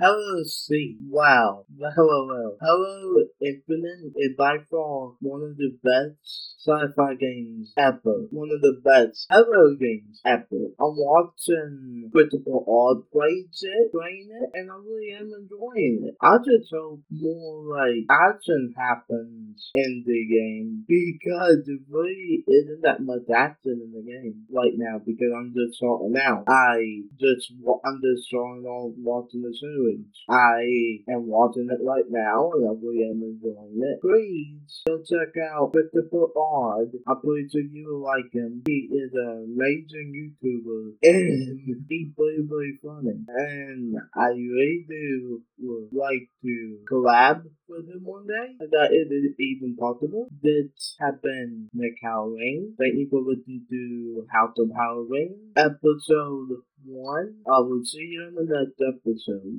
Hello, C. Wow. Hello, hello. Halo, Infinite is by far one of the best sci-fi games ever. One of the best Halo games ever. I'm watching Christopher Odd plays it, playing it, and I really am enjoying it. I just hope more like action happens in the game because there really isn't that much action in the game right now because I'm just starting out. I just I'm just starting on watching the series. I am watching it right now and I really am enjoying it. Please go check out Christopher Odd. I'm pretty sure you will like him. He is an amazing YouTuber and he's very very funny. And I really do would like to collab with him one day. That it is even possible. This has been Nick Halloween. Thank you for listening to House of Halloween episode one. I will see you in the next episode.